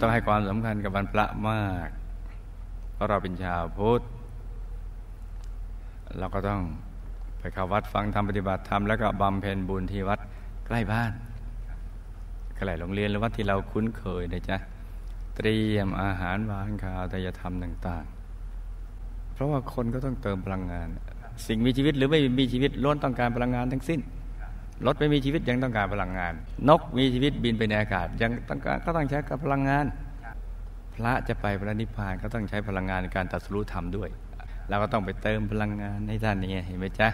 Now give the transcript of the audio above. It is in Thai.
ต้องให้ความสำคัญกับวันพระมาก เพราะเราเป็นชาวพุทธ เราก็ต้องไปเข้าวัดฟังธรรมปฏิบัติธรรมแล้วก็บำเพ็ญบุญที่วัดใกล้บ้านใกล้โรงเรียนหรือวัดที่เราคุ้นเคยนะจ๊ะ เตรียมอาหารหวานข้าวทยธรรมต่าง ๆ เพราะว่าคนก็ต้องเติมพลังงาน สิ่งมีชีวิตหรือไม่มีชีวิตล้วนต้องการพลังงานทั้งสิ้น รถไม่มีชีวิตยังต้องการพลังงาน นกมีชีวิตบินไปในอากาศยังต้องการก็ต้องใช้กับพลังงาน พระจะไปพระนิพพานก็ต้องใช้พลังงานในการตัดสู้ธรรมด้วยเราก็ต้องไปเติมพลังงานให้ท่านนี่เห็นไหมจ๊ะ